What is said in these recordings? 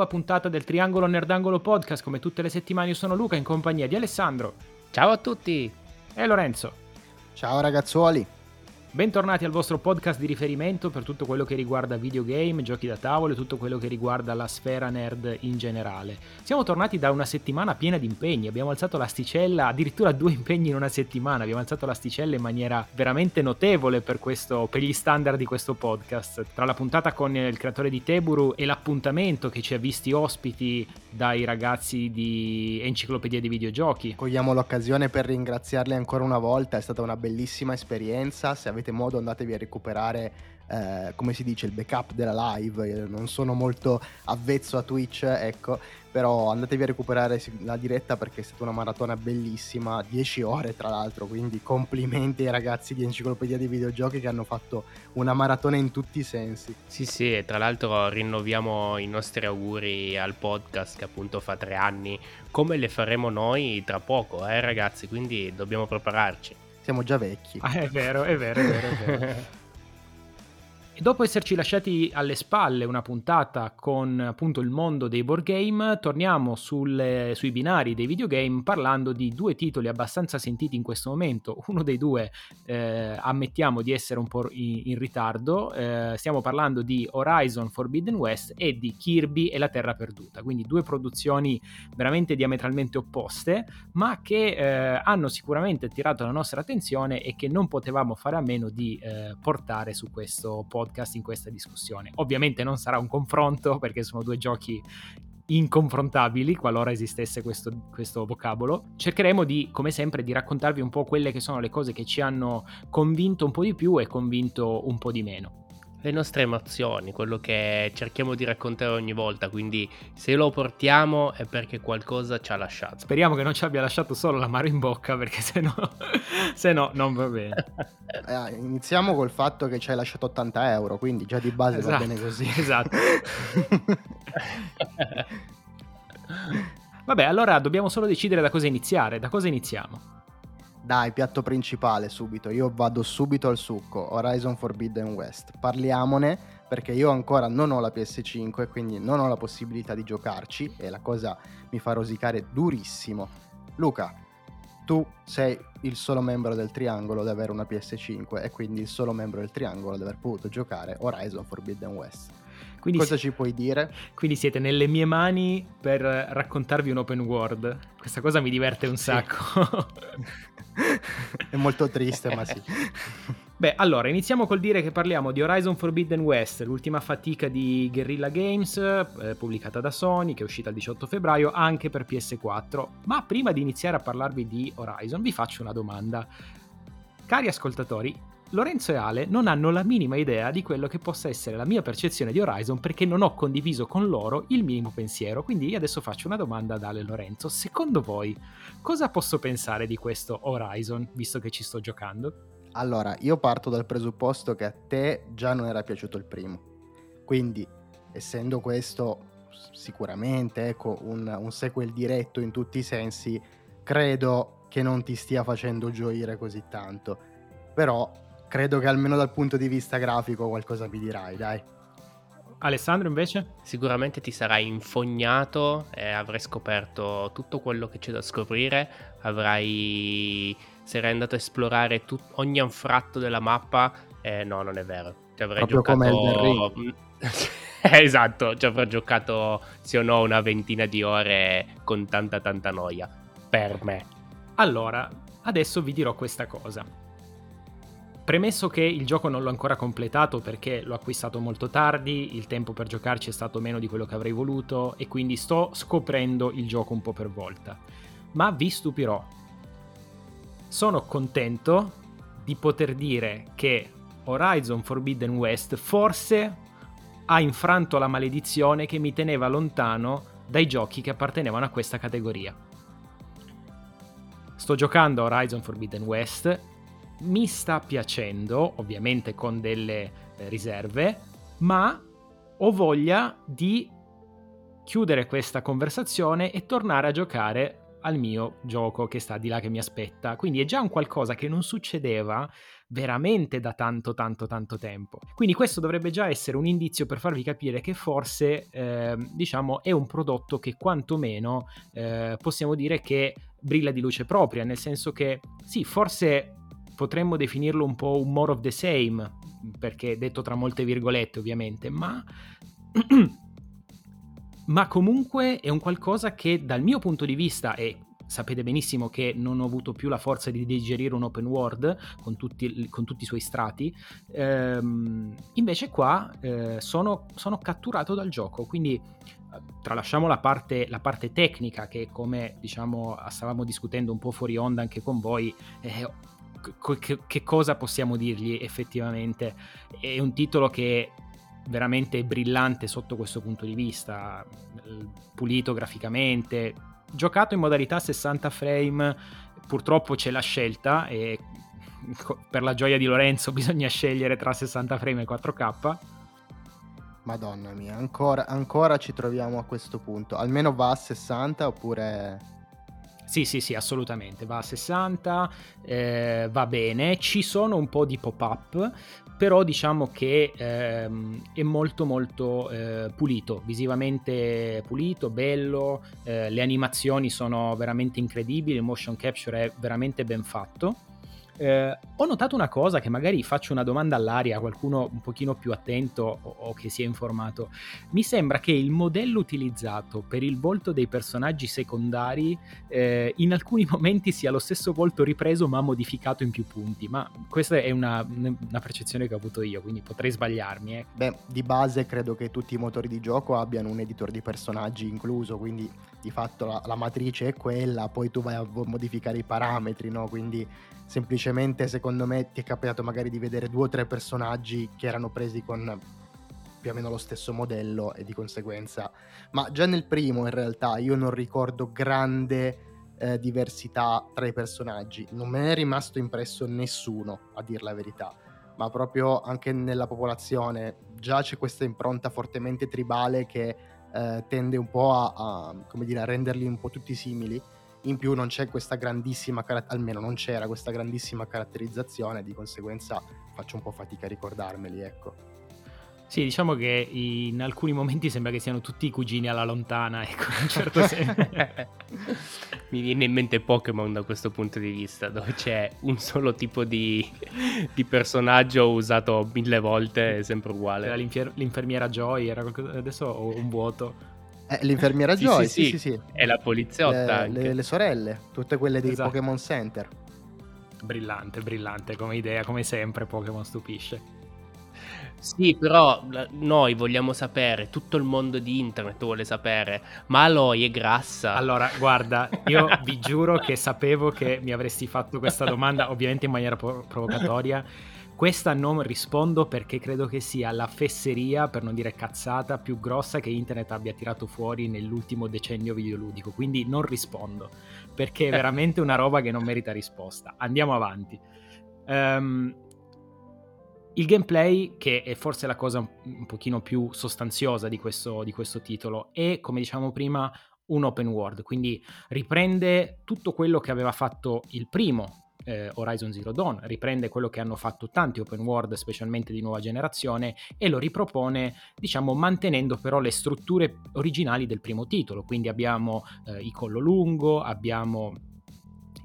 nuova puntata del Triangolo Nerdangolo Podcast. Come tutte le settimane io sono Luca in compagnia di Alessandro. Ciao a tutti! E Lorenzo. Ciao ragazzuoli! Bentornati al vostro podcast di riferimento per tutto quello che riguarda videogame, giochi da tavolo e tutto quello che riguarda la sfera nerd in generale. Siamo tornati da una settimana piena di impegni, abbiamo alzato l'asticella, addirittura due impegni in una settimana, abbiamo alzato l'asticella in maniera veramente notevole per, questo, per gli standard di questo podcast. Tra la puntata con il creatore di Teburu e l'appuntamento che ci ha visti ospiti dai ragazzi di Enciclopedia di Videogiochi. Cogliamo l'occasione per ringraziarli ancora una volta, è stata una bellissima esperienza. Se avete modo andatevi a recuperare eh, come si dice il backup della live. Non sono molto avvezzo a Twitch ecco però andatevi a recuperare la diretta perché è stata una maratona bellissima 10 ore tra l'altro quindi complimenti ai ragazzi di Enciclopedia dei Videogiochi che hanno fatto una maratona in tutti i sensi. Sì sì e tra l'altro rinnoviamo i nostri auguri al podcast che appunto fa tre anni. Come le faremo noi tra poco eh ragazzi? Quindi dobbiamo prepararci siamo già vecchi. Ah, è vero, è vero, è vero. È vero. Dopo esserci lasciati alle spalle una puntata con appunto il mondo dei board game, torniamo sulle, sui binari dei videogame parlando di due titoli abbastanza sentiti in questo momento. Uno dei due eh, ammettiamo di essere un po' in, in ritardo, eh, stiamo parlando di Horizon Forbidden West e di Kirby e la Terra Perduta, quindi due produzioni veramente diametralmente opposte, ma che eh, hanno sicuramente attirato la nostra attenzione e che non potevamo fare a meno di eh, portare su questo podcast podcast in questa discussione. Ovviamente non sarà un confronto perché sono due giochi inconfrontabili qualora esistesse questo, questo, vocabolo. Cercheremo di, come sempre, di raccontarvi un po' quelle che sono le cose che ci hanno convinto un po' di più e convinto un po' di meno le nostre emozioni, quello che cerchiamo di raccontare ogni volta, quindi se lo portiamo è perché qualcosa ci ha lasciato. Speriamo che non ci abbia lasciato solo l'amaro in bocca perché se no, se no non va bene. Eh, iniziamo col fatto che ci hai lasciato 80 euro, quindi già di base esatto, va bene così. Esatto. Vabbè, allora dobbiamo solo decidere da cosa iniziare. Da cosa iniziamo? Dai, piatto principale subito. Io vado subito al succo. Horizon Forbidden West. Parliamone perché io ancora non ho la PS5 quindi non ho la possibilità di giocarci e la cosa mi fa rosicare durissimo. Luca, tu sei il solo membro del triangolo ad avere una PS5 e quindi il solo membro del triangolo ad aver potuto giocare Horizon Forbidden West. Quindi Cosa si... ci puoi dire? Quindi siete nelle mie mani per raccontarvi un open world. Questa cosa mi diverte un sacco. È molto triste, ma sì. Beh, allora, iniziamo col dire che parliamo di Horizon Forbidden West, l'ultima fatica di Guerrilla Games, eh, pubblicata da Sony, che è uscita il 18 febbraio, anche per PS4. Ma prima di iniziare a parlarvi di Horizon, vi faccio una domanda. Cari ascoltatori, Lorenzo e Ale non hanno la minima idea di quello che possa essere la mia percezione di Horizon perché non ho condiviso con loro il minimo pensiero. Quindi io adesso faccio una domanda ad Ale e Lorenzo. Secondo voi, cosa posso pensare di questo Horizon, visto che ci sto giocando? Allora, io parto dal presupposto che a te già non era piaciuto il primo. Quindi, essendo questo sicuramente ecco, un, un sequel diretto in tutti i sensi, credo che non ti stia facendo gioire così tanto. Però credo che almeno dal punto di vista grafico qualcosa mi dirai, dai. Alessandro invece? Sicuramente ti sarai infognato e avrai scoperto tutto quello che c'è da scoprire, avrai... sarai andato a esplorare tut... ogni anfratto della mappa, eh, no non è vero, ti avrei Proprio giocato... come esatto, ci avrò giocato sì o no una ventina di ore con tanta tanta noia, per me. Allora, adesso vi dirò questa cosa Premesso che il gioco non l'ho ancora completato perché l'ho acquistato molto tardi, il tempo per giocarci è stato meno di quello che avrei voluto e quindi sto scoprendo il gioco un po' per volta. Ma vi stupirò. Sono contento di poter dire che Horizon Forbidden West forse ha infranto la maledizione che mi teneva lontano dai giochi che appartenevano a questa categoria. Sto giocando a Horizon Forbidden West mi sta piacendo, ovviamente con delle eh, riserve, ma ho voglia di chiudere questa conversazione e tornare a giocare al mio gioco che sta di là che mi aspetta. Quindi è già un qualcosa che non succedeva veramente da tanto tanto tanto tempo. Quindi questo dovrebbe già essere un indizio per farvi capire che forse eh, diciamo è un prodotto che quantomeno eh, possiamo dire che brilla di luce propria, nel senso che sì, forse potremmo definirlo un po' un more of the same, perché detto tra molte virgolette ovviamente, ma ma comunque è un qualcosa che dal mio punto di vista e sapete benissimo che non ho avuto più la forza di digerire un open world con tutti, con tutti i suoi strati, ehm, invece qua eh, sono, sono, catturato dal gioco, quindi eh, tralasciamo la parte, la parte, tecnica che come diciamo stavamo discutendo un po' fuori onda anche con voi, eh, che, che cosa possiamo dirgli effettivamente? È un titolo che veramente brillante sotto questo punto di vista, pulito graficamente, giocato in modalità 60 frame, purtroppo c'è la scelta e per la gioia di Lorenzo bisogna scegliere tra 60 frame e 4K. Madonna mia, ancora, ancora ci troviamo a questo punto. Almeno va a 60 oppure... Sì, sì, sì, assolutamente. Va a 60, eh, va bene. Ci sono un po' di pop-up, però diciamo che ehm, è molto molto eh, pulito, visivamente pulito, bello, eh, le animazioni sono veramente incredibili, il motion capture è veramente ben fatto eh, ho notato una cosa che magari faccio una domanda all'aria a qualcuno un pochino più attento o, o, che si è informato. Mi sembra che il modello utilizzato per il volto dei personaggi secondari eh, in alcuni momenti sia lo stesso volto ripreso ma modificato in più punti, ma questa è una, una percezione che ho avuto io, quindi potrei sbagliarmi. Eh. Beh, di base credo che tutti i motori di gioco abbiano un editor di personaggi incluso, quindi di fatto la, la matrice è quella, poi tu vai a modificare i parametri, no? Quindi semplicemente secondo me ti è capitato magari di vedere due o tre personaggi che erano presi con più o meno lo stesso modello e di conseguenza ma già nel primo in realtà io non ricordo grande eh, diversità tra i personaggi. Non me ne è rimasto impresso nessuno a dir la verità. Ma proprio anche nella popolazione già c'è questa impronta fortemente tribale che eh, tende un po' a, a, dire, a renderli un po' tutti simili in più non c'è questa grandissima almeno non c'era questa grandissima caratterizzazione di conseguenza faccio un po' fatica a ricordarmeli ecco sì, diciamo che in alcuni momenti sembra che siano tutti i cugini alla lontana, ecco, in un certo senso. Mi viene in mente Pokémon da questo punto di vista, dove c'è un solo tipo di, di personaggio usato mille volte, sempre uguale. Era l'infer- l'infermiera Joy, era qualcosa... adesso ho un vuoto. Eh, l'infermiera sì, Joy, sì sì, sì, sì, È la poliziotta le, le, le, sorelle, tutte quelle dei esatto. Pokémon Center. Brillante, brillante come idea, come sempre Pokémon stupisce. Sì, però noi vogliamo sapere, tutto il mondo di internet vuole sapere, ma Aloy è grassa. Allora, guarda, io vi giuro che sapevo che mi avresti fatto questa domanda, ovviamente in maniera pro- provocatoria questa non rispondo perché credo che sia la fesseria, per non dire cazzata, più grossa che internet abbia tirato fuori nell'ultimo decennio videoludico. Quindi non rispondo perché è eh. veramente una roba che non merita risposta. Andiamo avanti. Um, il gameplay, che è forse la cosa un pochino più sostanziosa di questo, di questo titolo, è, come diciamo prima, un open world, quindi riprende tutto quello che aveva fatto il primo eh, Horizon Zero Dawn, riprende quello che hanno fatto tanti open world, specialmente di nuova generazione, e lo ripropone, diciamo, mantenendo però le strutture originali del primo titolo. Quindi abbiamo eh, il collo lungo, abbiamo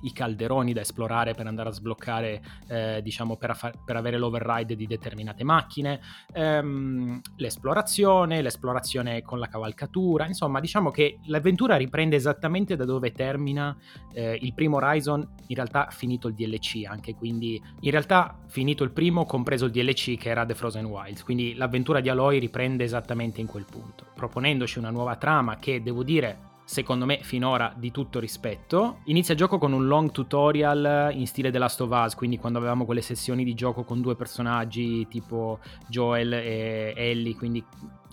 i calderoni da esplorare per andare a sbloccare, eh, diciamo, per, affa- per, avere l'override di determinate macchine, ehm, l'esplorazione, l'esplorazione con la cavalcatura, insomma, diciamo che l'avventura riprende esattamente da dove termina eh, il primo Horizon, in realtà finito il DLC anche, quindi in realtà finito il primo, compreso il DLC che era The Frozen Wilds, quindi l'avventura di Aloy riprende esattamente in quel punto, proponendoci una nuova trama che, devo dire, secondo me finora di tutto rispetto. Inizia il gioco con un long tutorial in stile The Last of Us, quindi quando avevamo quelle sessioni di gioco con due personaggi tipo Joel e Ellie, quindi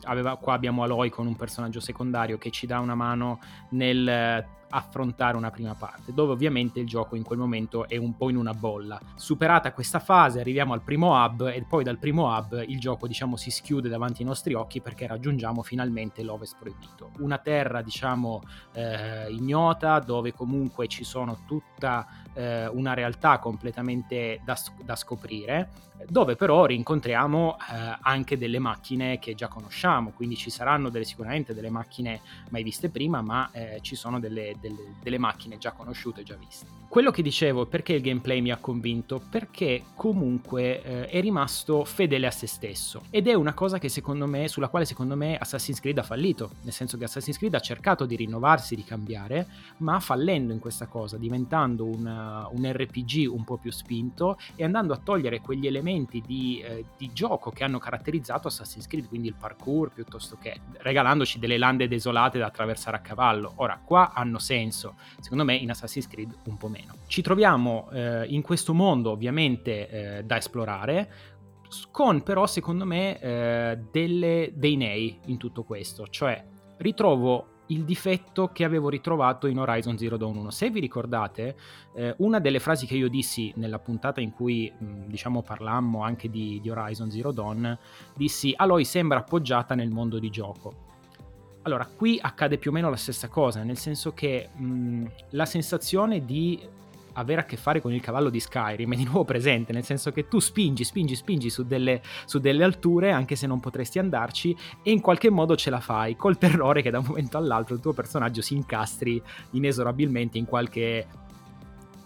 aveva, qua abbiamo Aloy con un personaggio secondario che ci dà una mano nel affrontare una prima parte, dove ovviamente il gioco in quel momento è un po' in una bolla. Superata questa fase, arriviamo al primo hub e poi dal primo hub il gioco diciamo si schiude davanti ai nostri occhi perché raggiungiamo finalmente l'Ovest proibito. Una terra diciamo eh, ignota dove comunque ci sono tutta eh, una realtà completamente da, da, scoprire, dove però rincontriamo eh, anche delle macchine che già conosciamo, quindi ci saranno delle, sicuramente delle macchine mai viste prima, ma eh, ci sono delle, delle, delle macchine già conosciute, già viste. Quello che dicevo, perché il gameplay mi ha convinto? Perché comunque eh, è rimasto fedele a se stesso ed è una cosa me, sulla quale secondo me Assassin's Creed ha fallito, nel senso che Assassin's Creed ha cercato di rinnovarsi, di cambiare, ma fallendo in questa cosa, diventando un, un RPG un po' più spinto e andando a togliere quegli elementi di, eh, di gioco che hanno caratterizzato Assassin's Creed, quindi il parkour piuttosto che regalandoci delle lande desolate da attraversare a cavallo. Ora, qua hanno senso, secondo me in Assassin's Creed un po' meno meno. Ci troviamo eh, in questo mondo ovviamente eh, da esplorare, con però secondo me eh, delle, dei nei in tutto questo, cioè ritrovo il difetto che avevo ritrovato in Horizon Zero Dawn 1. Se vi ricordate, eh, una delle frasi che io dissi nella puntata in cui mh, diciamo parlammo anche di, di Horizon Zero Dawn, dissi Aloy sembra appoggiata nel mondo di gioco. Allora, qui accade più o meno la stessa cosa, nel senso che mh, la sensazione di avere a che fare con il cavallo di Skyrim è di nuovo presente, nel senso che tu spingi, spingi, spingi su delle, su delle alture, anche se non potresti andarci, e in qualche modo ce la fai, col terrore che da un momento all'altro il tuo personaggio si incastri inesorabilmente in qualche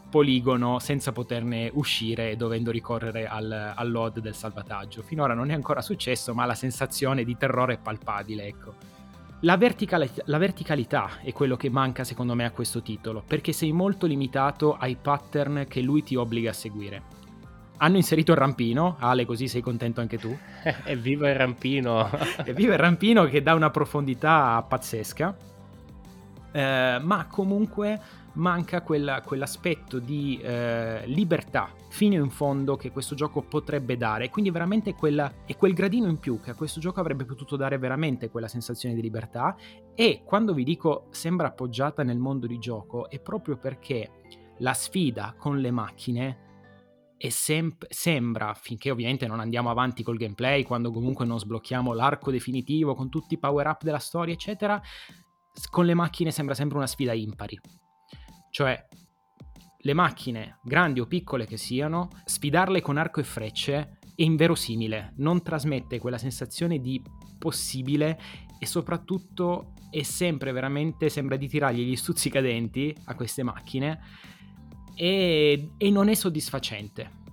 poligono senza poterne uscire dovendo ricorrere al, al load del salvataggio. Finora non è ancora successo, ma la sensazione di terrore è palpabile, ecco. La, verticalità, la verticalità è quello che manca secondo me a questo titolo, perché sei molto limitato ai pattern che lui ti obbliga a seguire. Hanno inserito il rampino, Ale così sei contento anche tu? Evviva il rampino! Evviva il rampino che dà una profondità pazzesca, eh, ma comunque manca quella, quell'aspetto di eh, libertà fino in fondo che questo gioco potrebbe dare. Quindi veramente quella, è quel gradino in più che a questo gioco avrebbe potuto dare veramente quella sensazione di libertà. E quando vi dico sembra appoggiata nel mondo di gioco è proprio perché la sfida con le macchine sem- sembra, finché ovviamente non andiamo avanti col gameplay, quando comunque non sblocchiamo l'arco definitivo con tutti i power up della storia, eccetera, con le macchine sembra sempre una sfida impari cioè, le macchine, grandi o piccole che siano, sfidarle con arco e frecce è inverosimile, non trasmette quella sensazione di possibile e soprattutto è sempre veramente, sembra di tirargli gli stuzzicadenti a queste macchine e, e non è soddisfacente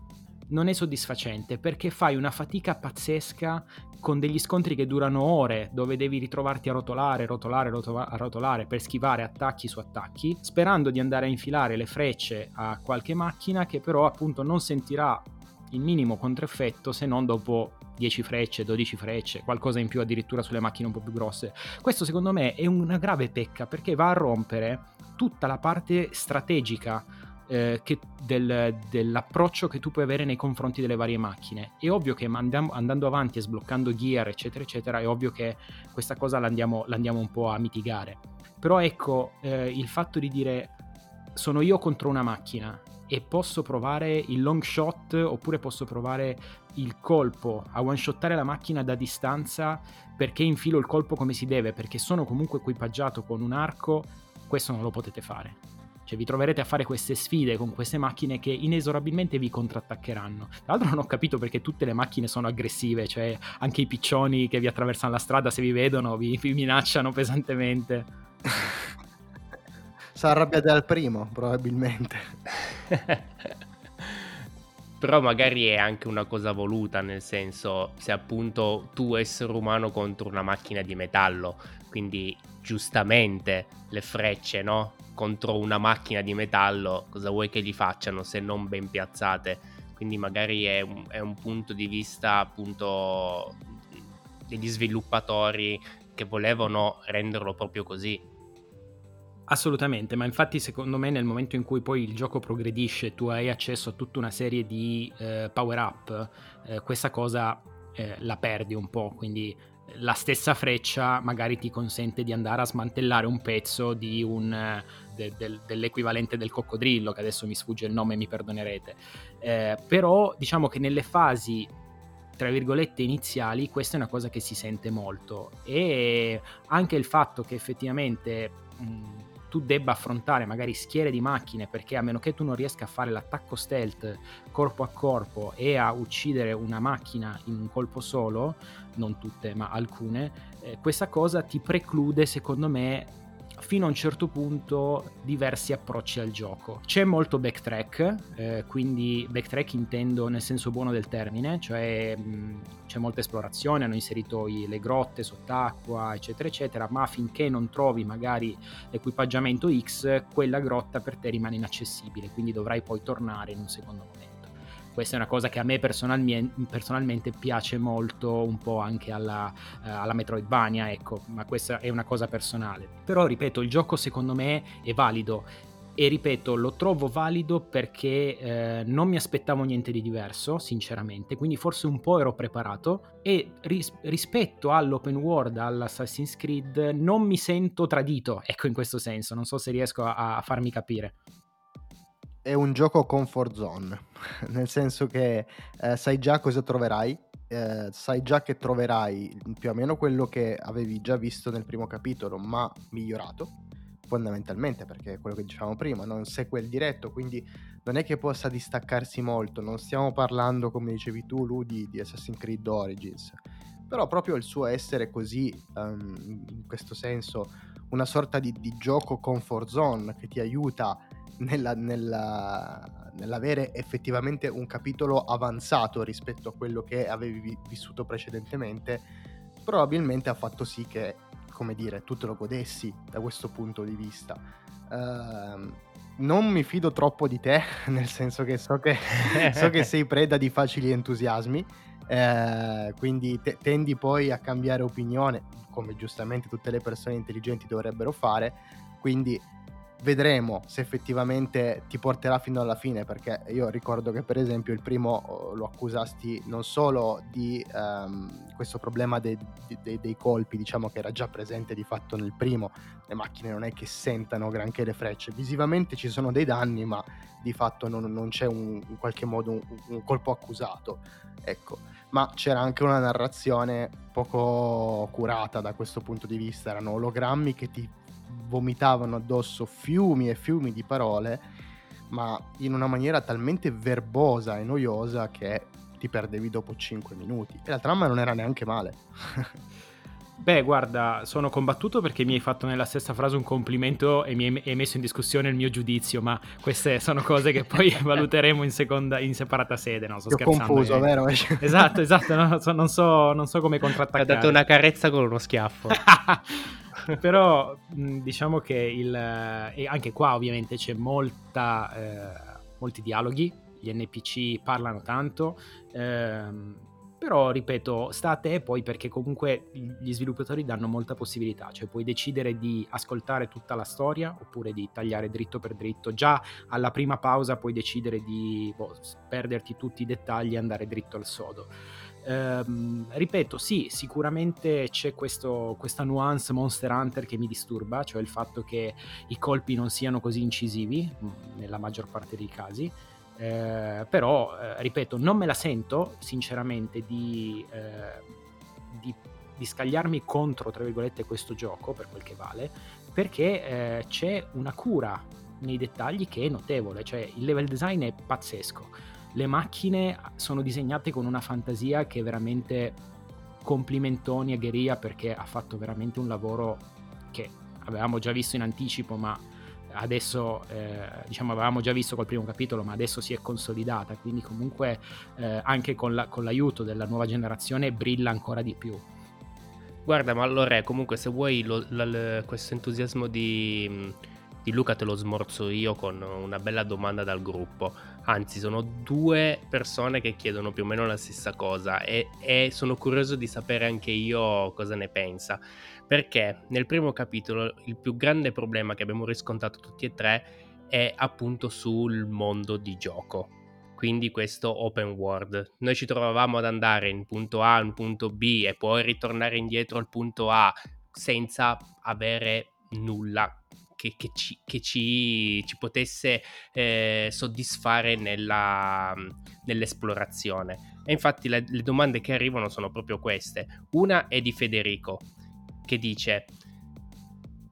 non è soddisfacente perché fai una fatica pazzesca con degli scontri che durano ore, dove devi ritrovarti a rotolare, rotolare, rotolare, rotolare per schivare attacchi su attacchi, sperando di andare a infilare le frecce a qualche macchina che però appunto non sentirà il minimo controeffetto se non dopo 10 frecce, 12 frecce, qualcosa in più addirittura sulle macchine un po' più grosse. Questo secondo me è una grave pecca perché va a rompere tutta la parte strategica eh, che del, dell'approccio che tu puoi avere nei confronti delle varie macchine. È ovvio che andando, andando avanti e sbloccando gear, eccetera, eccetera, è ovvio che questa cosa l'andiamo, l'andiamo un po' a mitigare. Però ecco, eh, il fatto di dire sono io contro una macchina e posso provare il long shot oppure posso provare il colpo a one shottare la macchina da distanza perché infilo il colpo come si deve, perché sono comunque equipaggiato con un arco, questo non lo potete fare cioè vi troverete a fare queste sfide con queste macchine che inesorabilmente vi contrattaccheranno. Tra l'altro non ho capito perché tutte le macchine sono aggressive, cioè anche i piccioni che vi attraversano la strada se vi vedono vi, vi minacciano pesantemente. Sono arrabbiate al primo, probabilmente. Però magari è anche una cosa voluta, nel senso, se appunto tu essere umano contro una macchina di metallo, quindi giustamente le frecce, no? contro una macchina di metallo, cosa vuoi che gli facciano se non ben piazzate? Quindi magari è un, è un punto di vista appunto degli sviluppatori che volevano renderlo proprio così. Assolutamente, ma infatti secondo me nel momento in cui poi il gioco progredisce, tu hai accesso a tutta una serie di eh, power up, eh, questa cosa eh, la perdi un po', quindi la stessa freccia magari ti consente di andare a smantellare un pezzo un, de, de, dell'equivalente del coccodrillo, che adesso mi sfugge il nome, mi perdonerete. Eh, però diciamo che nelle fasi tra virgolette iniziali questa è una cosa che si sente molto e anche il fatto che effettivamente mh, tu debba affrontare magari schiere di macchine perché a meno che tu non riesca a fare l'attacco stealth corpo a corpo e a uccidere una macchina in un colpo solo, non tutte ma alcune, eh, questa cosa ti preclude secondo me fino a un certo punto diversi approcci al gioco. C'è molto backtrack, eh, quindi backtrack intendo nel senso buono del termine, cioè mh, c'è molta esplorazione, hanno inserito i, le grotte sott'acqua, eccetera, eccetera, ma finché non trovi magari l'equipaggiamento X, quella grotta per te rimane inaccessibile, quindi dovrai poi tornare in un secondo momento. Questa è una cosa che a me personalmente, piace molto, un po' anche alla, uh, alla Metroidvania, ecco, ma questa è una cosa personale. Però, ripeto, il gioco secondo me è valido. E ripeto, lo trovo valido perché eh, non mi aspettavo niente di diverso, sinceramente, quindi forse un po' ero preparato. E ris- rispetto all'open world, all'Assassin's Creed, non mi sento tradito, ecco in questo senso, non so se riesco a, a farmi capire è un gioco comfort zone, nel senso che eh, sai già cosa troverai, eh, sai già che troverai più o meno quello che avevi già visto nel primo capitolo, ma migliorato fondamentalmente perché è quello che dicevamo prima, non segue il diretto, quindi non è che possa distaccarsi molto, non stiamo parlando come dicevi tu Ludi di Assassin's Creed Origins, però proprio il suo essere così, um, in questo senso, una sorta di, di gioco comfort zone che ti aiuta nella, nella, nell'avere effettivamente un capitolo avanzato rispetto a quello che avevi vissuto precedentemente, probabilmente ha fatto sì che, come dire, tu te lo godessi da questo punto di vista. Uh, non mi fido troppo di te, nel senso che so che, so che sei preda di facili entusiasmi, eh, quindi te- tendi poi a cambiare opinione, come giustamente tutte le persone intelligenti dovrebbero fare, quindi vedremo se effettivamente ti porterà fino alla fine perché io ricordo che per esempio il primo oh, lo accusasti non solo di um, questo problema dei, dei, dei, colpi diciamo che era già presente di fatto nel primo le macchine non è che sentano granché le frecce visivamente ci sono dei danni ma di fatto non, non c'è un, in qualche modo un, un colpo accusato ecco. Ma c'era anche una narrazione poco curata da questo punto di vista erano ologrammi che ti vomitavano addosso fiumi e fiumi di parole, ma in una maniera talmente verbosa e noiosa che ti perdevi dopo 5 minuti. E la trama non era neanche male. Beh, guarda, sono combattuto perché mi hai fatto nella stessa frase un complimento e mi hai messo in discussione il mio giudizio, ma queste sono cose che poi valuteremo in, seconda, in separata sede, no? Sto Ti scherzando. confuso, eh. vero? esatto, esatto, no, so, non, so, non so come contrattaccare. Ha dato una carezza con uno schiaffo. Però diciamo che il, e anche qua ovviamente c'è molta, eh, molti dialoghi, gli NPC parlano tanto, ehm, però ripeto, sta a te poi perché comunque gli sviluppatori danno molta possibilità, cioè puoi decidere di ascoltare tutta la storia oppure di tagliare dritto per dritto, già alla prima pausa puoi decidere di boh, perderti tutti i dettagli e andare dritto al sodo. Ehm, ripeto, sì, sicuramente c'è questo, questa nuance Monster Hunter che mi disturba, cioè il fatto che i colpi non siano così incisivi mm, nella maggior parte dei casi. Eh, però, eh, ripeto, non me la sento sinceramente di, eh, di, di, scagliarmi contro, tra virgolette, questo gioco per quel che vale, perché eh, c'è una cura nei dettagli che è notevole, cioè il level design è pazzesco le macchine sono disegnate con una fantasia che veramente complimentoni a Gheria perché ha fatto veramente un lavoro che avevamo già visto in anticipo ma adesso eh, diciamo avevamo già visto col primo capitolo ma adesso si è consolidata quindi comunque eh, anche con, la, con, l'aiuto della nuova generazione brilla ancora di più guarda ma allora comunque se vuoi lo, lo, questo entusiasmo di di Luca te lo smorzo io con una bella domanda dal gruppo. Anzi, sono due persone che chiedono più o meno la stessa cosa e, e sono curioso di sapere anche io cosa ne pensa. Perché nel primo capitolo il più grande problema che abbiamo riscontrato tutti e tre è appunto sul mondo di gioco. Quindi questo open world. Noi ci trovavamo ad andare in punto A, in punto B e poi ritornare indietro al punto A senza avere nulla che, che, ci, che ci, ci, potesse eh, soddisfare nella, nell'esplorazione. E infatti le, le domande che arrivano sono proprio queste. Una è di Federico, che dice...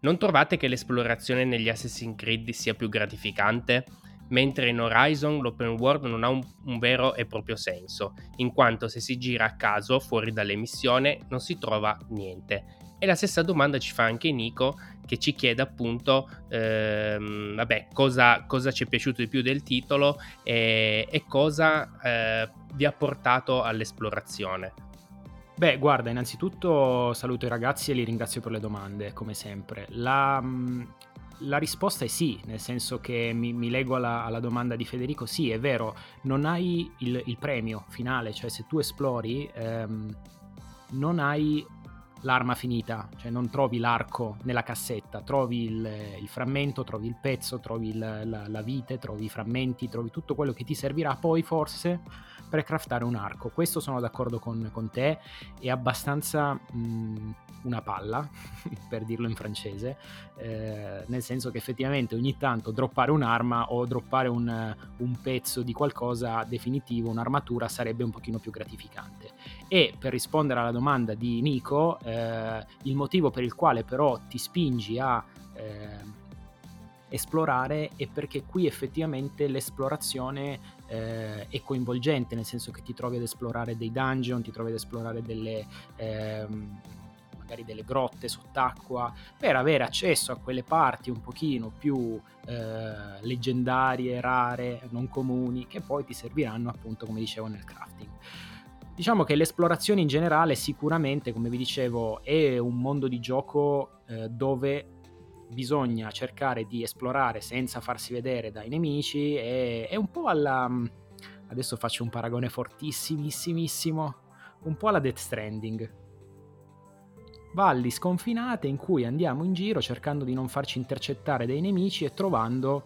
Non trovate che l'esplorazione negli Assassin's Creed sia più gratificante? mentre in Horizon l'open world non ha un, un, vero e proprio senso, in quanto se si gira a caso fuori dalle missioni non si trova niente. E la stessa domanda ci fa anche Nico che ci chiede appunto ehm, vabbè, cosa, cosa, ci è piaciuto di più del titolo e, e cosa eh, vi ha portato all'esplorazione. Beh, guarda, innanzitutto saluto i ragazzi e li ringrazio per le domande, come sempre. La, mm, la risposta è sì, nel senso che mi, mi leggo alla, alla, domanda di Federico, sì, è vero, non hai il, il premio finale, cioè se tu esplori ehm, non hai l'arma finita, cioè non trovi l'arco nella cassetta, trovi il, il frammento, trovi il pezzo, trovi il, la, la, vite, trovi i frammenti, trovi tutto quello che ti servirà poi forse per craftare un arco. Questo sono d'accordo con, con te, è abbastanza mh, una palla, per dirlo in francese, eh, nel senso che effettivamente ogni tanto droppare un'arma o droppare un, un pezzo di qualcosa definitivo, un'armatura, sarebbe un pochino più gratificante. E per rispondere alla domanda di Nico, eh, il motivo per il quale però ti spingi a eh, esplorare è perché qui effettivamente l'esplorazione eh, è coinvolgente, nel senso che ti trovi ad esplorare dei dungeon, ti trovi ad esplorare delle... Ehm, delle grotte sott'acqua, per avere accesso a quelle parti un pochino più eh, leggendarie, rare, non comuni, che poi ti serviranno appunto, come dicevo, nel crafting. Diciamo che l'esplorazione in generale sicuramente, come vi dicevo, è un mondo di gioco eh, dove bisogna cercare di esplorare senza farsi vedere dai nemici e è un po' alla... adesso faccio un paragone fortissimissimo, un po' alla Death Stranding. Valli sconfinate in cui andiamo in giro cercando di non farci intercettare dai nemici e trovando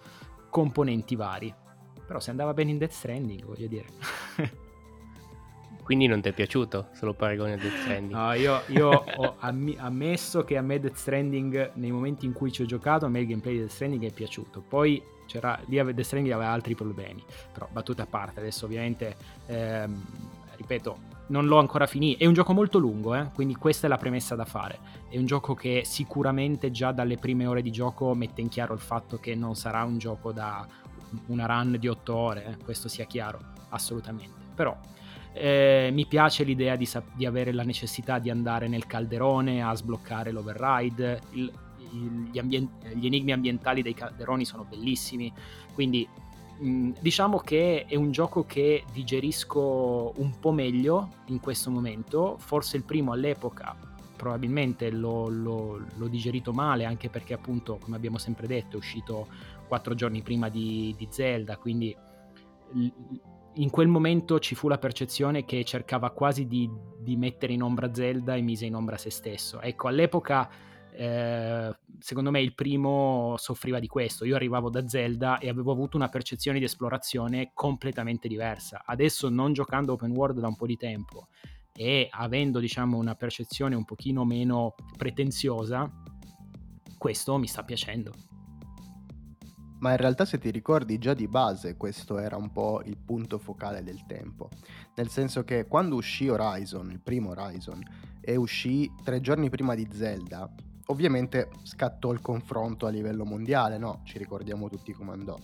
componenti vari. Però se andava bene in Death Stranding, voglio dire. Quindi non ti è piaciuto solo paragone a Death Stranding? No, io, io ho am- ammesso che a me Death Stranding, nei momenti in cui ci ho giocato, a me il gameplay di Death Stranding è piaciuto. Poi c'era, lì Death Stranding aveva altri problemi. Però battute a parte, adesso ovviamente, ehm, ripeto, non l'ho ancora finito. È un gioco molto lungo, eh? quindi questa è la premessa da fare. È un gioco che sicuramente già dalle prime ore di gioco mette in chiaro il fatto che non sarà un gioco da una run di 8 ore, eh? questo sia chiaro, assolutamente. Però eh, mi piace l'idea di, di, avere la necessità di andare nel calderone a sbloccare l'override. Il, il, gli, ambien- gli, enigmi ambientali dei calderoni sono bellissimi. Quindi mh, mm, diciamo che è un gioco che digerisco un po' meglio in questo momento. Forse il primo all'epoca probabilmente l'ho, l'ho, l'ho digerito male, anche perché appunto, come abbiamo sempre detto, è uscito quattro giorni prima di, di Zelda. Quindi in quel momento ci fu la percezione che cercava quasi di, di, mettere in ombra Zelda e mise in ombra se stesso. Ecco, all'epoca, eh, secondo me, il primo soffriva di questo. Io arrivavo da Zelda e avevo avuto una percezione di esplorazione completamente diversa. Adesso, non giocando open world da un po' di tempo e avendo, diciamo, una percezione un pochino meno pretenziosa, questo mi sta piacendo. Ma in realtà se ti ricordi già di base questo era un po' il punto focale del tempo. Nel senso che quando uscì Horizon, il primo Horizon, e uscì tre giorni prima di Zelda, ovviamente scattò il confronto a livello mondiale, no? Ci ricordiamo tutti come andò.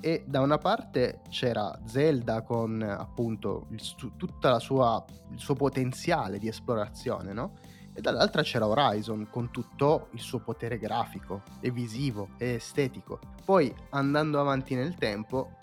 E da una parte c'era Zelda con appunto tutto il suo potenziale di esplorazione, no? E dall'altra c'era Horizon con tutto il suo potere grafico e visivo e estetico. Poi andando avanti nel tempo,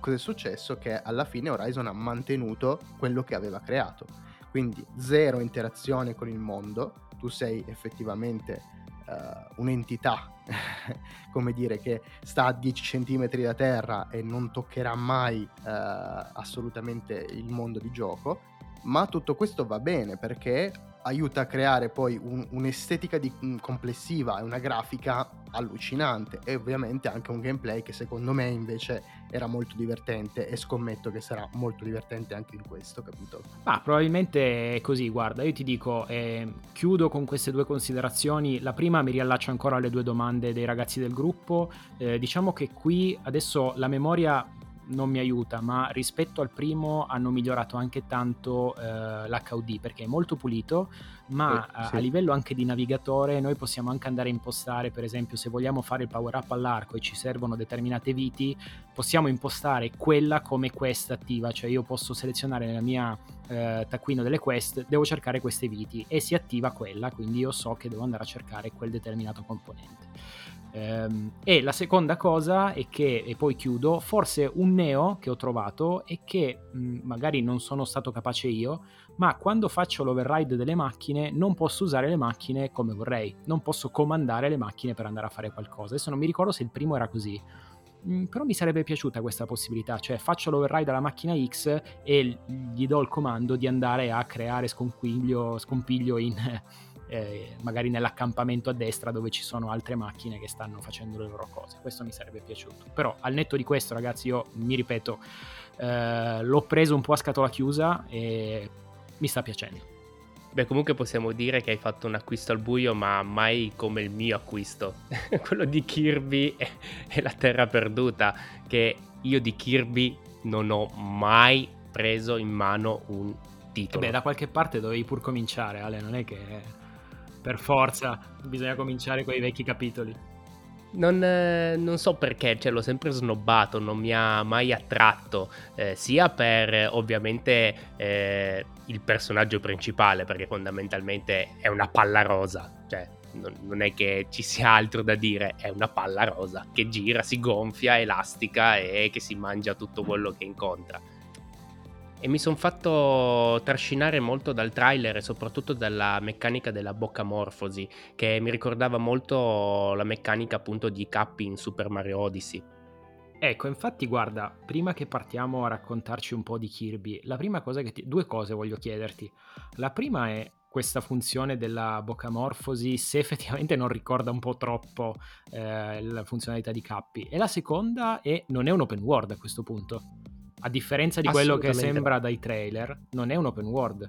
cosa è successo? Che alla fine Horizon ha mantenuto quello che aveva creato. Quindi zero interazione con il mondo, tu sei effettivamente uh, un'entità, come dire, che sta a 10 cm da terra e non toccherà mai uh, assolutamente il mondo di gioco, ma tutto questo va bene perché aiuta a creare poi un, un'estetica di, un, complessiva e una grafica allucinante e ovviamente anche un gameplay che secondo me invece era molto divertente e scommetto che sarà molto divertente anche in questo capitolo. Ah, probabilmente è così, guarda, io ti dico, eh, chiudo con queste due considerazioni. La prima mi riallaccia ancora alle due domande dei ragazzi del gruppo. Eh, diciamo che qui adesso la memoria non mi aiuta, ma rispetto al primo hanno migliorato anche tanto eh, l'HUD perché è molto pulito, ma eh, sì. a, livello anche di navigatore noi possiamo anche andare a impostare, per esempio se vogliamo fare il power up all'arco e ci servono determinate viti, possiamo impostare quella come quest attiva, cioè io posso selezionare nella mia eh, taccuino delle quest, devo cercare queste viti e si attiva quella, quindi io so che devo andare a cercare quel determinato componente. Ehm, e la seconda cosa è che, e poi chiudo, forse un neo che ho trovato e che mh, magari non sono stato capace io, ma quando faccio l'override delle macchine non posso usare le macchine come vorrei, non posso comandare le macchine per andare a fare qualcosa. Adesso non mi ricordo se il primo era così. però mi sarebbe piaciuta questa possibilità, cioè faccio l'override alla macchina X e gli do il comando di andare a creare scompiglio, scompiglio in, eh, magari nell'accampamento a destra dove ci sono altre macchine che stanno facendo le loro cose. Questo mi sarebbe piaciuto. Però al netto di questo, ragazzi, io mi ripeto, eh, l'ho preso un po' a scatola chiusa e mi sta piacendo. Beh, comunque possiamo dire che hai fatto un acquisto al buio, ma mai come il mio acquisto. Quello di Kirby e la Terra Perduta, che io di Kirby non ho mai preso in mano un titolo. E beh, da qualche parte dovevi pur cominciare, Ale, non è che per forza, bisogna cominciare con i vecchi capitoli. Non, eh, non, so perché, cioè, l'ho sempre snobbato, non mi ha mai attratto, eh, sia per ovviamente eh, il personaggio principale, perché fondamentalmente è una palla rosa, cioè non, non, è che ci sia altro da dire, è una palla rosa che gira, si gonfia, elastica e che si mangia tutto quello che incontra e mi sono fatto trascinare molto dal trailer e soprattutto dalla meccanica della boccamorfosi che mi ricordava molto la meccanica appunto di Cappy in Super Mario Odyssey. Ecco, infatti guarda, prima che partiamo a raccontarci un po' di Kirby, la prima cosa che ti... due cose voglio chiederti. La prima è questa funzione della boccamorfosi se effettivamente non ricorda un po' troppo eh, la funzionalità di Cappy e la seconda è non è un open world a questo punto a differenza di quello che sembra dai trailer, non è un open world.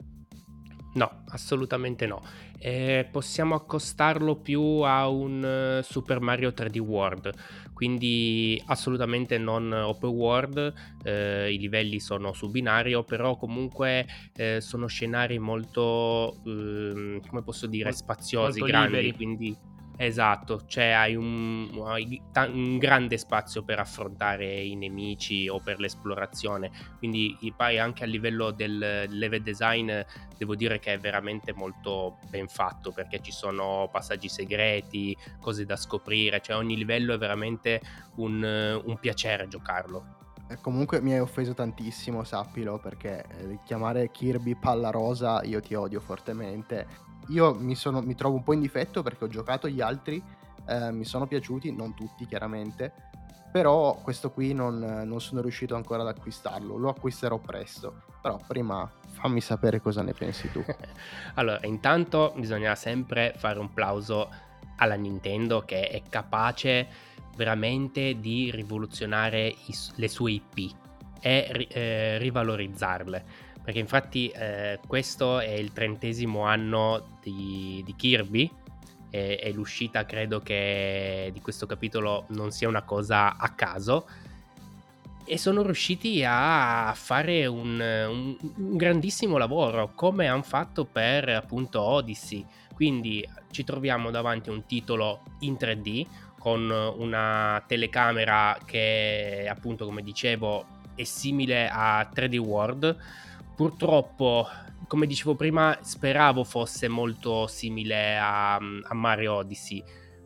No, assolutamente no. Eh, possiamo accostarlo più a un uh, Super Mario 3D World, quindi assolutamente non open world, eh, i livelli sono su binario, però comunque eh, sono scenari molto, ehm, come posso dire, spaziosi, molto grandi, liberi. quindi Esatto, cioè hai un, un, grande spazio per affrontare i nemici o per l'esplorazione, quindi poi anche a livello del level design devo dire che è veramente molto ben fatto perché ci sono passaggi segreti, cose da scoprire, cioè ogni livello è veramente un, un piacere giocarlo. Comunque mi hai offeso tantissimo, sappilo, perché eh, chiamare Kirby palla rosa io ti odio fortemente io mi, sono, mi, trovo un po' in difetto perché ho giocato gli altri, eh, mi sono piaciuti, non tutti chiaramente, però questo qui non, non, sono riuscito ancora ad acquistarlo, lo acquisterò presto, però prima fammi sapere cosa ne pensi tu. allora, intanto bisogna sempre fare un plauso alla Nintendo che è capace veramente di rivoluzionare i, le sue IP e eh, rivalorizzarle perché infatti eh, questo è il trentesimo anno di, di Kirby e, e, l'uscita credo che di questo capitolo non sia una cosa a caso. E sono riusciti a fare un, un, un grandissimo lavoro come hanno fatto per appunto Odyssey. Quindi ci troviamo davanti a un titolo in 3D con una telecamera che appunto come dicevo è simile a 3D World purtroppo, come dicevo prima, speravo fosse molto simile a, a Mario Odyssey,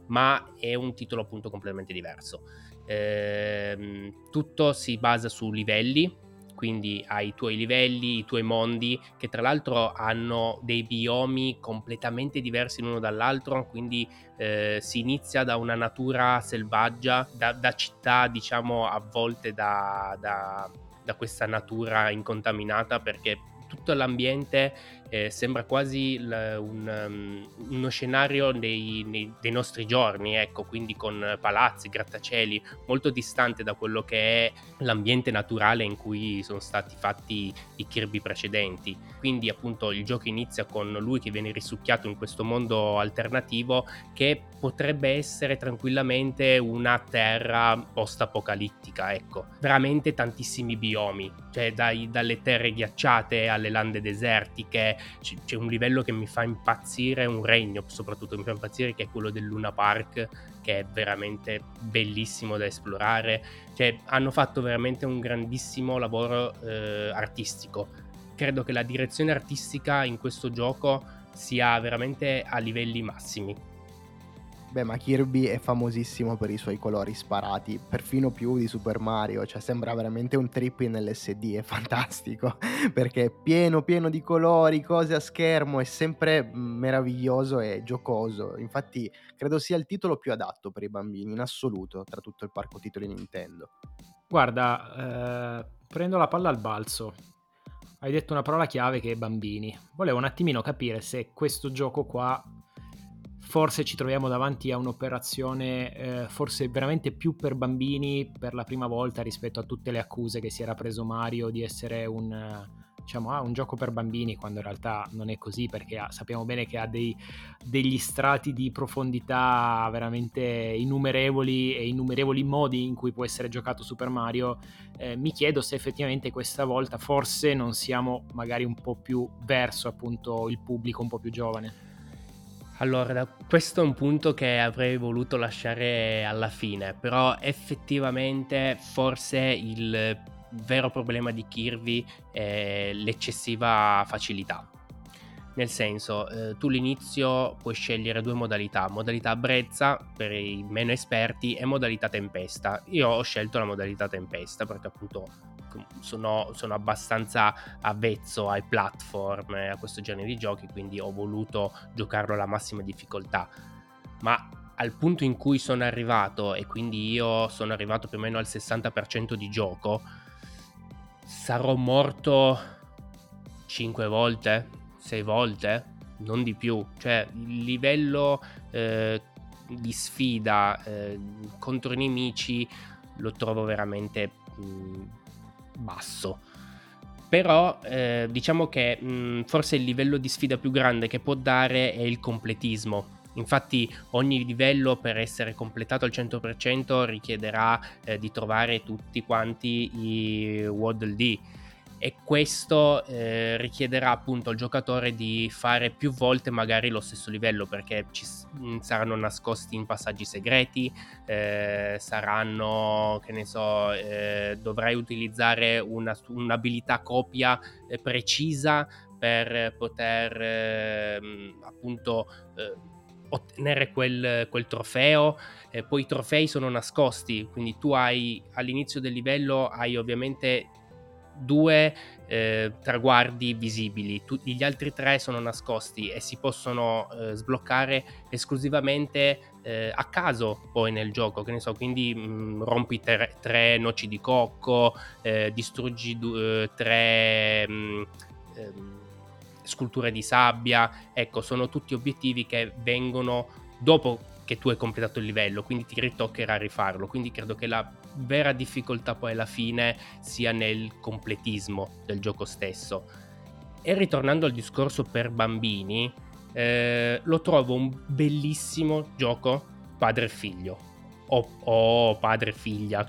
ma è un titolo appunto completamente diverso. Eh, tutto si basa su livelli, quindi hai i tuoi livelli, i tuoi mondi, che tra l'altro hanno dei biomi completamente diversi l'uno dall'altro, quindi eh, si inizia da una natura selvaggia, da, da città diciamo avvolte da, da da questa natura incontaminata perché tutto l'ambiente eh, sembra quasi l- un, um, uno scenario dei, nei, dei, nostri giorni, ecco, quindi con palazzi, grattacieli, molto distante da quello che è l'ambiente naturale in cui sono stati fatti i Kirby precedenti. Quindi appunto il gioco inizia con lui che viene risucchiato in questo mondo alternativo che potrebbe essere tranquillamente una terra post-apocalittica, ecco. Veramente tantissimi biomi, cioè dai, dalle terre ghiacciate alle lande desertiche, c- c'è un livello che mi fa impazzire, un regno soprattutto mi fa impazzire che è quello del Luna Park, che è veramente bellissimo da esplorare, cioè hanno fatto veramente un grandissimo lavoro eh, artistico. Credo che la direzione artistica in questo gioco sia veramente a livelli massimi Beh, ma Kirby è famosissimo per i suoi colori sparati, perfino più di Super Mario, cioè sembra veramente un trip in LSD, è fantastico, perché è pieno pieno di colori, cose a schermo, è sempre meraviglioso e giocoso. Infatti, credo sia il titolo più adatto per i bambini in assoluto tra tutto il parco titoli Nintendo. Guarda, eh, prendo la palla al balzo. Hai detto una parola chiave che è bambini. Volevo un attimino capire se questo gioco qua forse ci troviamo davanti a un'operazione eh, forse veramente più per bambini per la prima volta rispetto a tutte le accuse che si era preso Mario di essere un, diciamo, ah, un gioco per bambini quando in realtà non è così perché ha, sappiamo bene che ha dei, degli strati di profondità veramente innumerevoli e innumerevoli modi in cui può essere giocato Super Mario. Eh, mi chiedo se effettivamente questa volta forse non siamo magari un po' più verso appunto il pubblico un po' più giovane allora, questo è un punto che avrei voluto lasciare alla fine, però effettivamente forse il vero problema di Kirby è l'eccessiva facilità. Nel senso, eh, tu all'inizio puoi scegliere due modalità, modalità brezza per i meno esperti e modalità tempesta. Io ho scelto la modalità tempesta perché appunto sono, sono abbastanza avvezzo ai platform e a questo genere di giochi, quindi ho voluto giocarlo alla massima difficoltà. Ma al punto in cui sono arrivato, e quindi io sono arrivato più o meno al 60% di gioco, sarò morto 5 volte, 6 volte, non di più. Cioè, il livello eh, di sfida eh, contro i nemici lo trovo veramente mh, basso. Però eh, diciamo che mh, forse il livello di sfida più grande che può dare è il completismo. Infatti ogni livello per essere completato al 100% richiederà eh, di trovare tutti quanti i Waddle Dee e questo eh, richiederà appunto al giocatore di fare più volte magari lo stesso livello perché ci mm, saranno nascosti in passaggi segreti, eh, saranno, che ne so, eh, dovrai utilizzare una, un'abilità copia eh, precisa per poter ehm, appunto eh, ottenere quel, quel trofeo. Eh, poi i trofei sono nascosti, quindi tu hai all'inizio del livello hai ovviamente due eh, traguardi visibili, Tutti gli altri tre sono nascosti e si possono eh, sbloccare esclusivamente eh, a caso poi nel gioco, che ne so, quindi mh, mm, rompi tre, tre, noci di cocco, eh, distruggi du- eh, tre... Mh, mm, ehm, sculture di sabbia, ecco, sono tutti obiettivi che vengono dopo che tu hai completato il livello, quindi ti ritoccherà rifarlo. Quindi credo che la vera difficoltà poi alla fine sia nel completismo del gioco stesso. E ritornando al discorso per bambini, eh, lo trovo un bellissimo gioco padre e figlio o, o padre e figlia.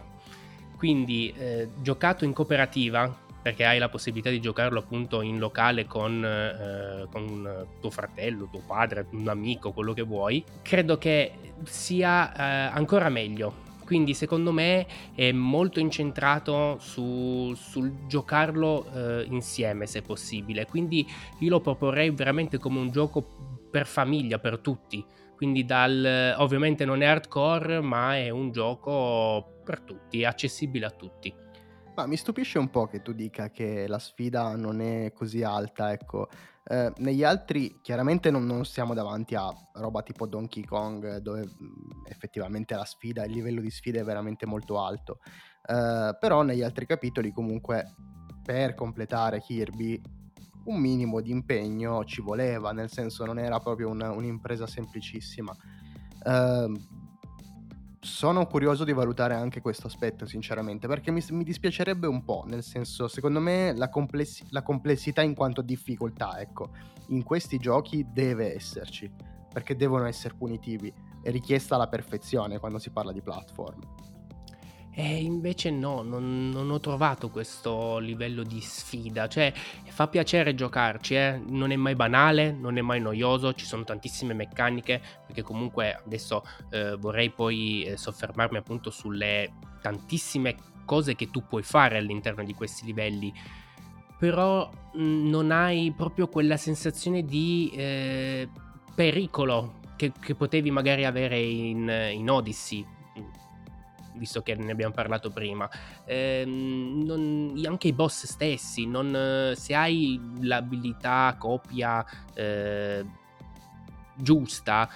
Quindi eh, giocato in cooperativa perché hai la possibilità di giocarlo appunto in locale con, eh, con, tuo fratello, tuo padre, un amico, quello che vuoi, credo che sia eh, ancora meglio. Quindi secondo me è molto incentrato su, sul giocarlo eh, insieme se possibile. Quindi io lo proporrei veramente come un gioco per famiglia, per tutti. Quindi dal, ovviamente non è hardcore, ma è un gioco per tutti, accessibile a tutti. Ma mi stupisce un po' che tu dica che la sfida non è così alta, ecco. Eh, negli altri chiaramente non, non, siamo davanti a roba tipo Donkey Kong dove effettivamente la sfida, il livello di sfida è veramente molto alto. Eh, però negli altri capitoli comunque per completare Kirby un minimo di impegno ci voleva, nel senso non era proprio un, un'impresa semplicissima. Uh, sono curioso di valutare anche questo aspetto, sinceramente, perché mi, mi dispiacerebbe un po', nel senso, secondo me la, complessi- la complessità in quanto difficoltà, ecco, in questi giochi deve esserci, perché devono essere punitivi, è richiesta la perfezione quando si parla di platform. E invece no, non, non, ho trovato questo livello di sfida, cioè fa piacere giocarci, eh? non è mai banale, non è mai noioso, ci sono tantissime meccaniche, perché comunque adesso eh, vorrei poi eh, soffermarmi appunto sulle tantissime cose che tu puoi fare all'interno di questi livelli, però mh, mm, non hai proprio quella sensazione di eh, pericolo che, che, potevi magari avere in, in Odyssey visto che ne abbiamo parlato prima. Eh, non, anche i boss stessi, non, se hai l'abilità copia eh, giusta,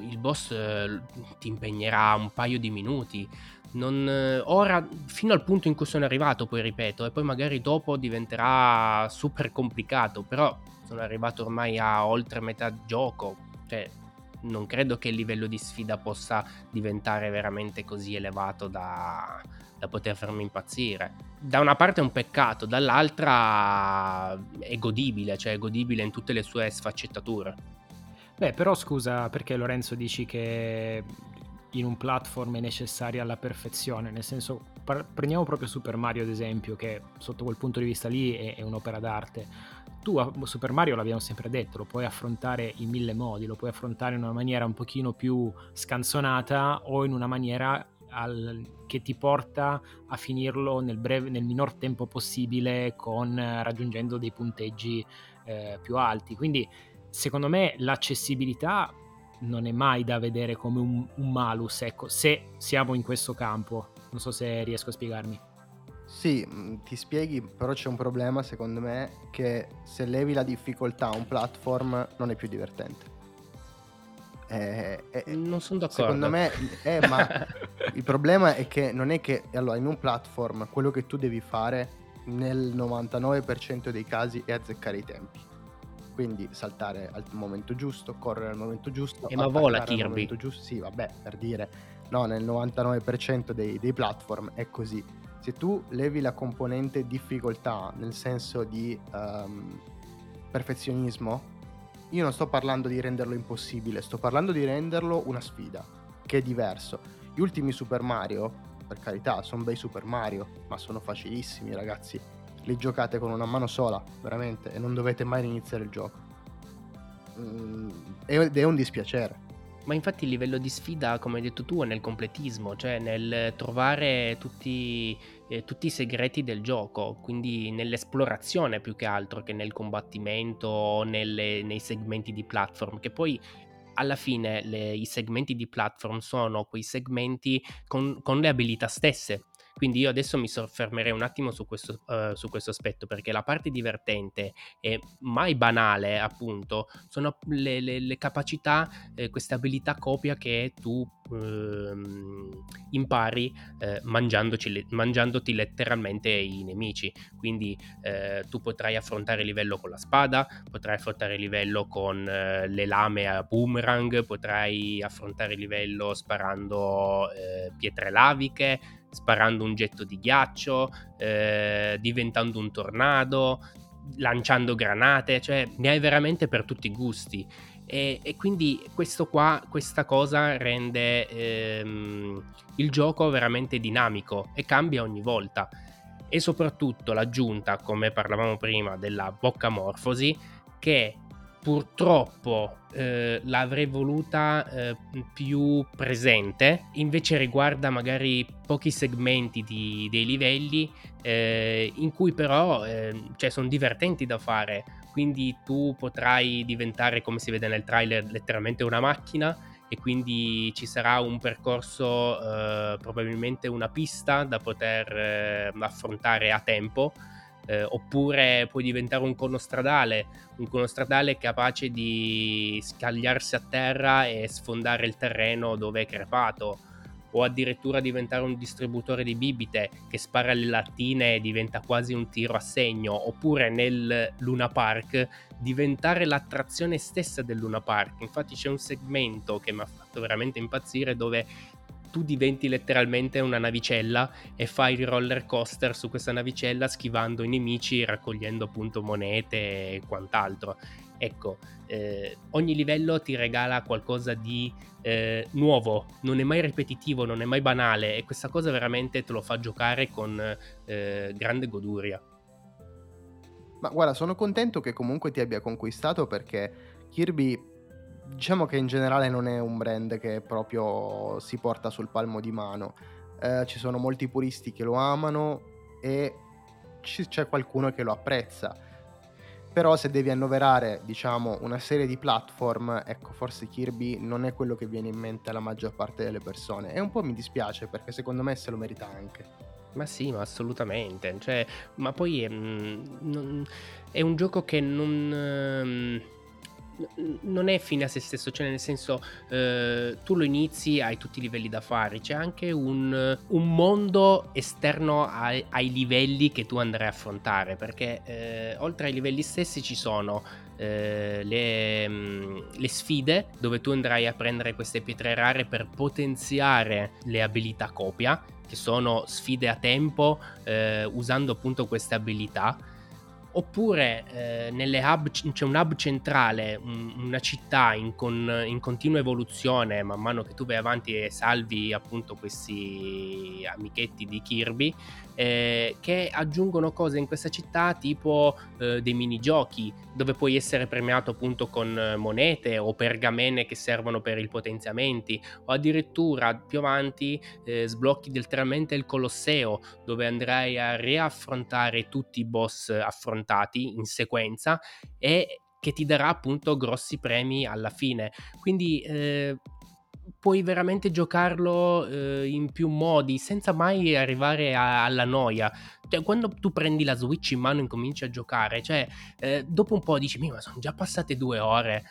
il boss eh, ti impegnerà un paio di minuti. Non, ora, fino al punto in cui sono arrivato, poi ripeto, e poi magari dopo diventerà super complicato, però sono arrivato ormai a oltre metà gioco, cioè non credo che il livello di sfida possa diventare veramente così elevato da, da poter farmi impazzire. Da una parte è un peccato, dall'altra è godibile, cioè è godibile in tutte le sue sfaccettature. Beh, però scusa, perché Lorenzo dici che in un platform è necessaria la perfezione? Nel senso, prendiamo proprio Super Mario ad esempio, che sotto quel punto di vista lì è, è un'opera d'arte tu a Super Mario l'abbiamo sempre detto, lo puoi affrontare in mille modi, lo puoi affrontare in una maniera un pochino più scanzonata o in una maniera al, che ti porta a finirlo nel, breve, nel minor tempo possibile con raggiungendo dei punteggi eh, più alti. Quindi secondo me l'accessibilità non è mai da vedere come un, un malus, ecco, se siamo in questo campo. Non so se riesco a spiegarmi. Sì, mm, ti spieghi, però c'è un problema secondo me che se levi la difficoltà a un platform non è più divertente. Eh, eh, non sono d'accordo. Secondo me, eh, ma il problema è che non è che allora in un platform quello che tu devi fare nel 99% dei casi è azzeccare i tempi. Quindi saltare al momento giusto, correre al momento giusto. E ma vola Kirby. Giusto. Sì, vabbè, per dire, no, nel 99% dei, dei platform è così se tu levi la componente difficoltà nel senso di um, perfezionismo, io non sto parlando di renderlo impossibile, sto parlando di renderlo una sfida, che è diverso. Gli ultimi Super Mario, per carità, sono bei Super Mario, ma sono facilissimi ragazzi. Li giocate con una mano sola, veramente, e non dovete mai iniziare il gioco. Mm, ed è un dispiacere ma infatti il livello di sfida, come hai detto tu, è nel completismo, cioè nel trovare tutti, eh, tutti i segreti del gioco, quindi nell'esplorazione più che altro che nel combattimento o nelle, nei segmenti di platform, che poi alla fine le, i segmenti di platform sono quei segmenti con, con le abilità stesse quindi io adesso mi soffermerei un attimo su questo, uh, su questo aspetto perché la parte divertente e mai banale appunto sono le, le, le capacità, eh, queste abilità copia che tu eh, impari eh, mangiandoti letteralmente i nemici. Quindi eh, tu potrai affrontare il livello con la spada, potrai affrontare il livello con eh, le lame a boomerang, potrai affrontare il livello sparando eh, pietre laviche sparando un getto di ghiaccio, eh, diventando un tornado, lanciando granate, cioè ne hai veramente per tutti i gusti. E, e quindi questo qua, questa cosa rende ehm, il gioco veramente dinamico e cambia ogni volta. E soprattutto l'aggiunta, come parlavamo prima, della boccamorfosi, che purtroppo eh, l'avrei voluta eh, più presente, invece riguarda magari pochi segmenti di, dei livelli eh, in cui però ehm, cioè, sono divertenti da fare, quindi tu potrai diventare, come si vede nel trailer, letteralmente una macchina e quindi ci sarà un percorso, eh, probabilmente una pista da poter eh, affrontare a tempo eh, oppure puoi diventare un conostradale, un conostradale capace di scagliarsi a terra e sfondare il terreno dove è crepato, o addirittura diventare un distributore di bibite che spara le lattine e diventa quasi un tiro a segno, oppure nel Luna Park diventare l'attrazione stessa del Luna Park. Infatti c'è un segmento che mi ha fatto veramente impazzire dove tu diventi letteralmente una navicella e fai il roller coaster su questa navicella schivando i nemici, raccogliendo appunto monete e quant'altro. Ecco, eh, ogni livello ti regala qualcosa di eh, nuovo, non è mai ripetitivo, non è mai banale e questa cosa veramente te lo fa giocare con eh, grande goduria. Ma guarda, sono contento che comunque ti abbia conquistato perché Kirby diciamo che in generale non è un brand che proprio si porta sul palmo di mano. Eh, ci sono molti puristi che lo amano e c- c'è qualcuno che lo apprezza. Però se devi annoverare, diciamo, una serie di platform, ecco, forse Kirby non è quello che viene in mente alla maggior parte delle persone. E un po' mi dispiace perché secondo me se lo merita anche. Ma sì, ma assolutamente. Cioè, ma poi è, mm, è un gioco che non... Ehm, non è fine a se stesso, cioè nel senso eh, tu lo inizi, hai tutti i livelli da fare, c'è anche un, un mondo esterno ai, ai, livelli che tu andrai a affrontare, perché eh, oltre ai livelli stessi ci sono eh, le, mm, le, sfide dove tu andrai a prendere queste pietre rare per potenziare le abilità copia, che sono sfide a tempo eh, usando appunto queste abilità oppure eh, hub c'è un hub centrale, un, una città in, con, in, continua evoluzione man mano che tu vai avanti e salvi appunto questi amichetti di Kirby eh, che aggiungono cose in questa città tipo eh, dei minigiochi dove puoi essere premiato appunto con monete o pergamene che servono per i potenziamenti o addirittura più avanti eh, sblocchi letteralmente il Colosseo dove andrai a riaffrontare tutti i boss affrontati in sequenza e che ti darà appunto grossi premi alla fine. Quindi eh, puoi veramente giocarlo eh, in più modi senza mai arrivare a, alla noia. Cioè, quando tu prendi la Switch in mano e incominci a giocare, cioè, eh, dopo un po' dici, ma sono già passate due ore.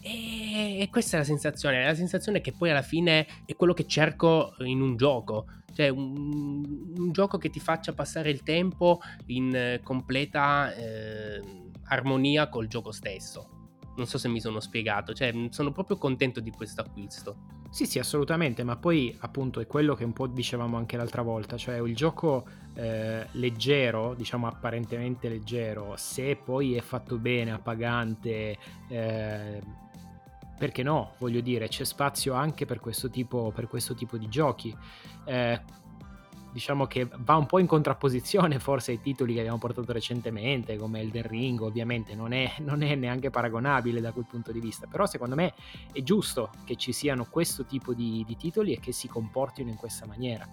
E, questa è la sensazione, la sensazione che poi alla fine è quello che cerco in un gioco. Cioè, un, un gioco che ti faccia passare il tempo in completa eh, armonia col gioco stesso. Non so se mi sono spiegato, cioè sono proprio contento di questo acquisto. Sì, sì, assolutamente, ma poi appunto è quello che un po' dicevamo anche l'altra volta, cioè il gioco eh, leggero, diciamo apparentemente leggero, se poi è fatto bene, appagante, eh, perché no, voglio dire, c'è spazio anche per questo tipo, per questo tipo di giochi. Eh, diciamo che va un po' in contrapposizione forse ai titoli che abbiamo portato recentemente, come Elden Ring, ovviamente non è, non è neanche paragonabile da quel punto di vista, però secondo me è giusto che ci siano questo tipo di, di titoli e che si comportino in questa maniera.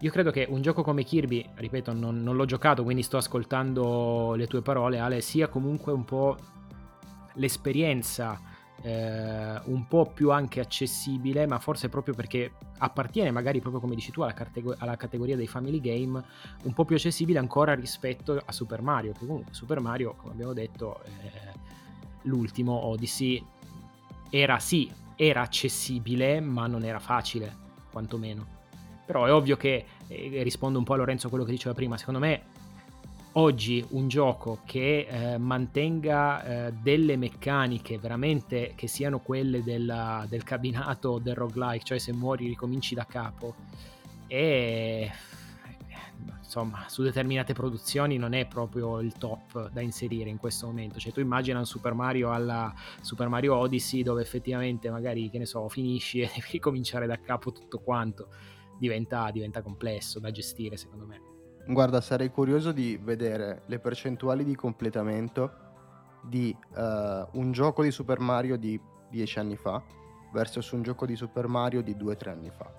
Io credo che un gioco come Kirby, ripeto, non, non l'ho giocato, quindi sto ascoltando le tue parole, Ale, sia comunque un po' l'esperienza eh, un po' più anche accessibile, ma forse proprio perché appartiene magari proprio come dici tu alla, categ- alla, categoria dei family game, un po' più accessibile ancora rispetto a Super Mario, che comunque Super Mario, come abbiamo detto, eh, l'ultimo Odyssey era sì, era accessibile, ma non era facile, quantomeno. Però è ovvio che, eh, rispondo un po' a Lorenzo a quello che diceva prima, secondo me oggi un gioco che eh, mantenga eh, delle meccaniche veramente che siano quelle della, del cabinato del roguelike, cioè se muori ricominci da capo, e insomma su determinate produzioni non è proprio il top da inserire in questo momento. Cioè tu immagina un Super Mario alla Super Mario Odyssey dove effettivamente magari, che ne so, finisci e devi ricominciare da capo tutto quanto. Diventa, diventa complesso da gestire secondo me. Guarda, sarei curioso di vedere le percentuali di completamento di uh, un gioco di Super Mario di 10 anni fa versus un gioco di Super Mario di 2-3 anni fa.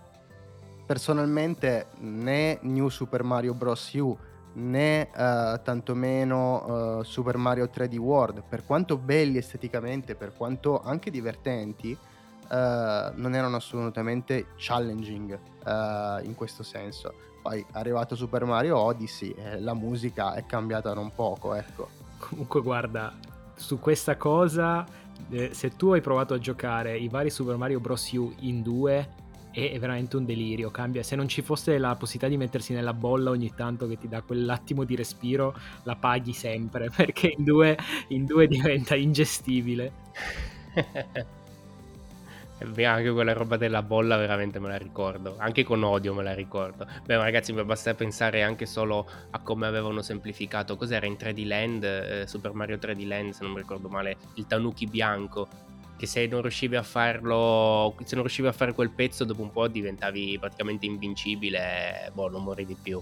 Personalmente né New Super Mario Bros. U né uh, tantomeno uh, Super Mario 3D World, per quanto belli esteticamente, per quanto anche divertenti, non erano assolutamente challenging in questo senso poi è arrivato Super Mario Odyssey e la musica è cambiata non poco, ecco. Comunque guarda, su questa cosa, eh, se tu hai provato a giocare i vari Super Mario Bros. U in due, è veramente un delirio. Cambia. Se non ci fosse la possibilità di mettersi nella bolla ogni tanto che ti dà quell'attimo di respiro, la paghi sempre perché in due, in due diventa ingestibile. anche quella roba della bolla veramente me la ricordo, anche con odio me la ricordo. Beh, ragazzi, mi basta pensare anche solo a come avevano semplificato. Cos'era in 3D Land, eh, Super Mario 3D Land, se non mi ricordo male, il tanuki bianco che se non riuscivi a farlo, se non riuscivi a fare quel pezzo, dopo un po' diventavi praticamente invincibile, boh, non morivi più.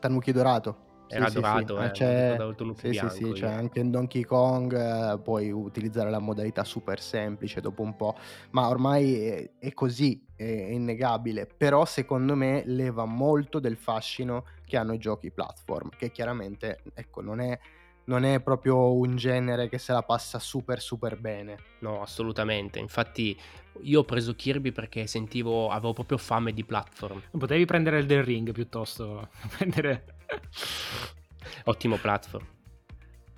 Tanuki dorato. Era sì, dorato, sì, eh, c'è, sì, sì, sì, c'è anche in Donkey Kong eh, puoi utilizzare la modalità super semplice dopo un po', ma ormai è, è così, è innegabile, però secondo me leva molto del fascino che hanno i giochi platform, che chiaramente ecco, non è non è proprio un genere che se la passa super super bene. No, assolutamente. Infatti io ho preso Kirby perché sentivo, avevo proprio fame di platform. Potevi prendere il del ring piuttosto. prendere... Ottimo platform.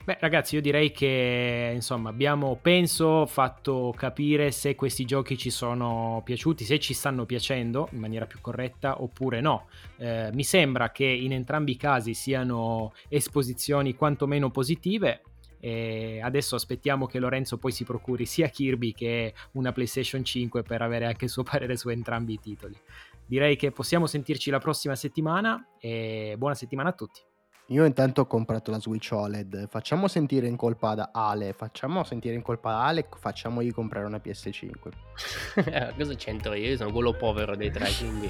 Beh, ragazzi, io direi che insomma abbiamo, penso, fatto capire se questi giochi ci sono piaciuti, se ci stanno piacendo in maniera più corretta oppure no. Eh, mi sembra che in entrambi i casi siano esposizioni quantomeno positive. E adesso aspettiamo che Lorenzo poi si procuri sia Kirby che una PlayStation 5 per avere anche il suo parere su entrambi i titoli. Direi che possiamo sentirci la prossima settimana e buona settimana a tutti. Io intanto ho comprato la Switch OLED. Facciamo sentire in colpa da Ale. Facciamo sentire in colpa da Ale. Facciamogli comprare una PS5. Cosa c'entro io? Io sono quello povero dei tre, quindi.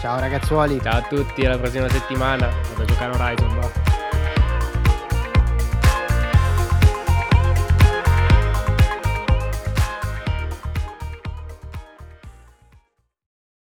Ciao ragazzuoli. Ciao a tutti, alla prossima settimana. Vado a giocare Horizon, va.